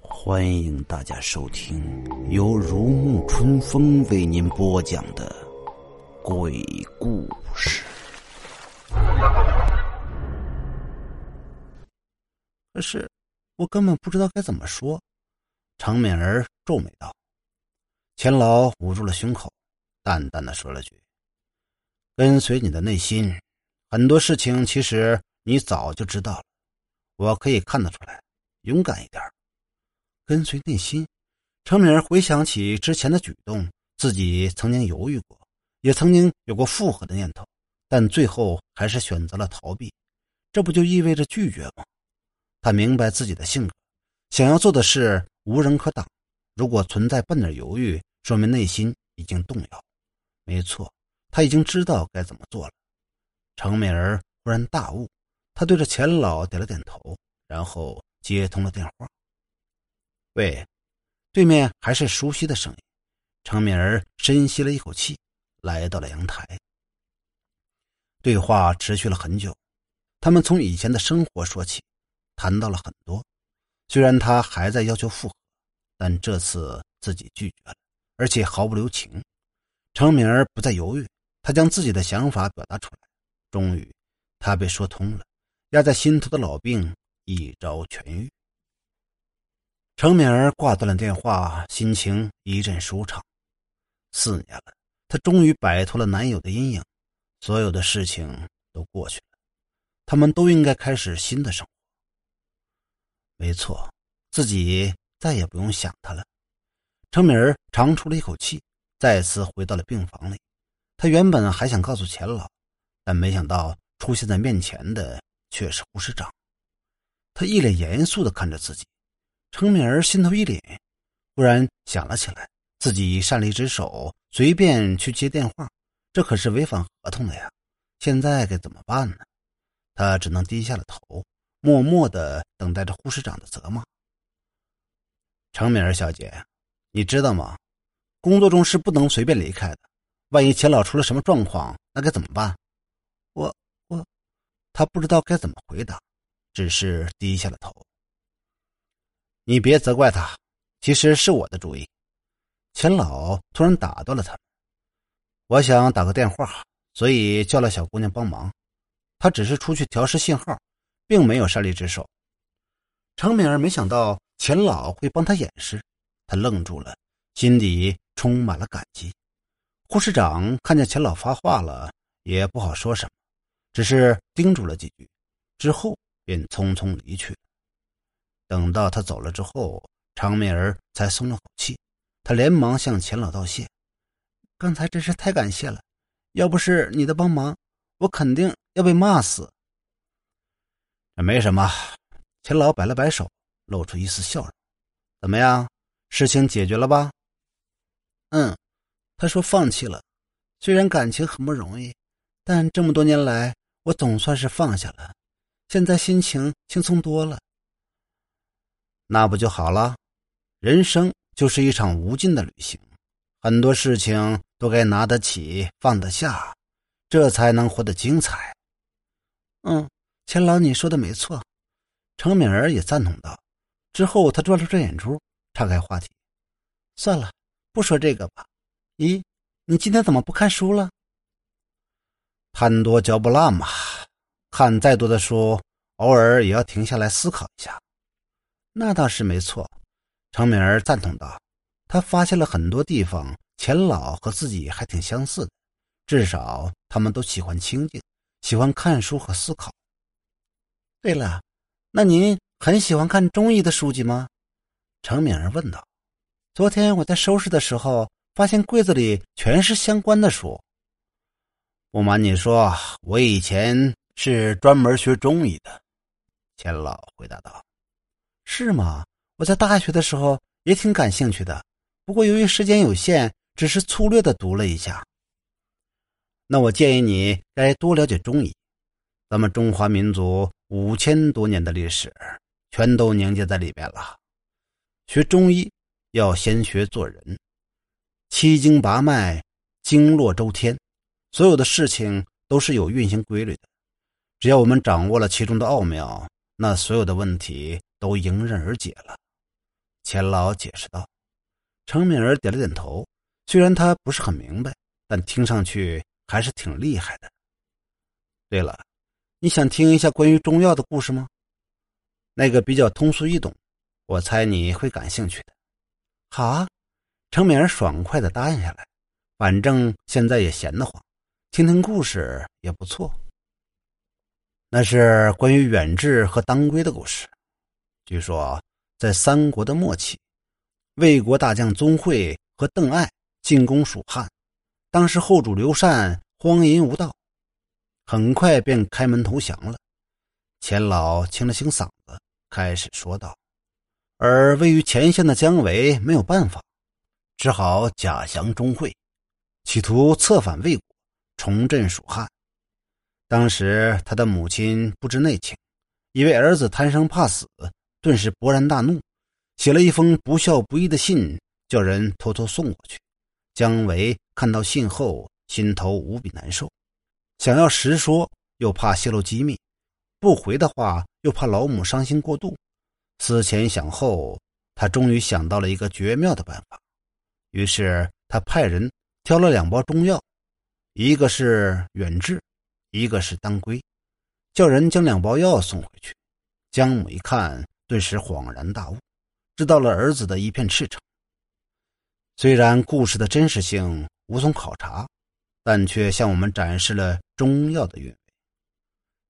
欢迎大家收听由如沐春风为您播讲的鬼故事。可是我根本不知道该怎么说。程敏儿皱眉道：“钱老捂住了胸口，淡淡的说了句：‘跟随你的内心，很多事情其实你早就知道了。我可以看得出来，勇敢一点。’跟随内心，程敏回想起之前的举动，自己曾经犹豫过，也曾经有过复合的念头，但最后还是选择了逃避。这不就意味着拒绝吗？他明白自己的性格，想要做的事。”无人可挡。如果存在半点犹豫，说明内心已经动摇。没错，他已经知道该怎么做了。程美儿忽然大悟，他对着钱老点了点头，然后接通了电话。喂，对面还是熟悉的声音。程美儿深吸了一口气，来到了阳台。对话持续了很久，他们从以前的生活说起，谈到了很多。虽然他还在要求复合，但这次自己拒绝了，而且毫不留情。程敏儿不再犹豫，她将自己的想法表达出来。终于，她被说通了，压在心头的老病一朝痊愈。程敏儿挂断了电话，心情一阵舒畅。四年了，她终于摆脱了男友的阴影，所有的事情都过去了，他们都应该开始新的生活。没错，自己再也不用想他了。程敏儿长出了一口气，再次回到了病房里。她原本还想告诉钱老，但没想到出现在面前的却是护士长。他一脸严肃的看着自己，程敏儿心头一凛，忽然想了起来：自己擅离职守，随便去接电话，这可是违反合同的呀！现在该怎么办呢？他只能低下了头。默默的等待着护士长的责骂。程敏儿小姐，你知道吗？工作中是不能随便离开的，万一钱老出了什么状况，那该怎么办？我我，他不知道该怎么回答，只是低下了头。你别责怪他，其实是我的主意。钱老突然打断了他。我想打个电话，所以叫了小姑娘帮忙。她只是出去调试信号。并没有擅离职守，程敏儿没想到钱老会帮他掩饰，他愣住了，心底充满了感激。护士长看见钱老发话了，也不好说什么，只是叮嘱了几句，之后便匆匆离去。等到他走了之后，程敏儿才松了口气，他连忙向钱老道谢：“刚才真是太感谢了，要不是你的帮忙，我肯定要被骂死。”这没什么，钱老摆了摆手，露出一丝笑容。怎么样，事情解决了吧？嗯，他说放弃了。虽然感情很不容易，但这么多年来，我总算是放下了，现在心情轻松多了。那不就好了？人生就是一场无尽的旅行，很多事情都该拿得起，放得下，这才能活得精彩。嗯。钱老，你说的没错，程敏儿也赞同道。之后，他转了转眼珠，岔开话题：“算了，不说这个吧。咦，你今天怎么不看书了？贪多嚼不烂嘛。看再多的书，偶尔也要停下来思考一下。那倒是没错。”程敏儿赞同道。他发现了很多地方，钱老和自己还挺相似的，至少他们都喜欢清静，喜欢看书和思考。对了，那您很喜欢看中医的书籍吗？程敏儿问道。昨天我在收拾的时候，发现柜子里全是相关的书。不瞒你说，我以前是专门学中医的。钱老回答道。是吗？我在大学的时候也挺感兴趣的，不过由于时间有限，只是粗略的读了一下。那我建议你该多了解中医，咱们中华民族。五千多年的历史，全都凝结在里边了。学中医要先学做人，七经八脉，经络周天，所有的事情都是有运行规律的。只要我们掌握了其中的奥妙，那所有的问题都迎刃而解了。钱老解释道。程敏儿点了点头，虽然他不是很明白，但听上去还是挺厉害的。对了，你想听一下关于中药的故事吗？那个比较通俗易懂，我猜你会感兴趣的。好啊，程敏儿爽快的答应下来。反正现在也闲得慌，听听故事也不错。那是关于远志和当归的故事。据说在三国的末期。魏国大将宗会和邓艾进攻蜀汉，当时后主刘禅荒淫无道，很快便开门投降了。钱老清了清嗓子，开始说道：“而位于前线的姜维没有办法，只好假降钟会，企图策反魏国，重振蜀汉。当时他的母亲不知内情，以为儿子贪生怕死，顿时勃然大怒。”写了一封不孝不义的信，叫人偷偷送过去。姜维看到信后，心头无比难受，想要实说，又怕泄露机密；不回的话，又怕老母伤心过度。思前想后，他终于想到了一个绝妙的办法。于是他派人挑了两包中药，一个是远志，一个是当归，叫人将两包药送回去。姜母一看，顿时恍然大悟。知道了儿子的一片赤诚。虽然故事的真实性无从考察，但却向我们展示了中药的韵味。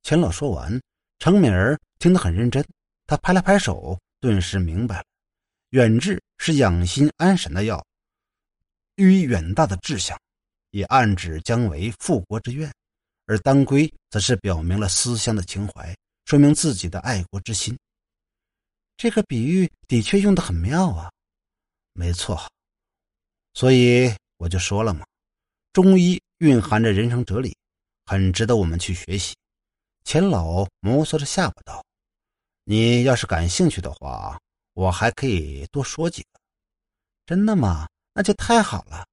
钱老说完，程敏儿听得很认真，他拍了拍手，顿时明白了：远志是养心安神的药，寓意远大的志向，也暗指姜维复国之愿；而当归则是表明了思乡的情怀，说明自己的爱国之心。这个比喻的确用的很妙啊，没错，所以我就说了嘛，中医蕴含着人生哲理，很值得我们去学习。钱老摩挲着下巴道：“你要是感兴趣的话，我还可以多说几个。”真的吗？那就太好了。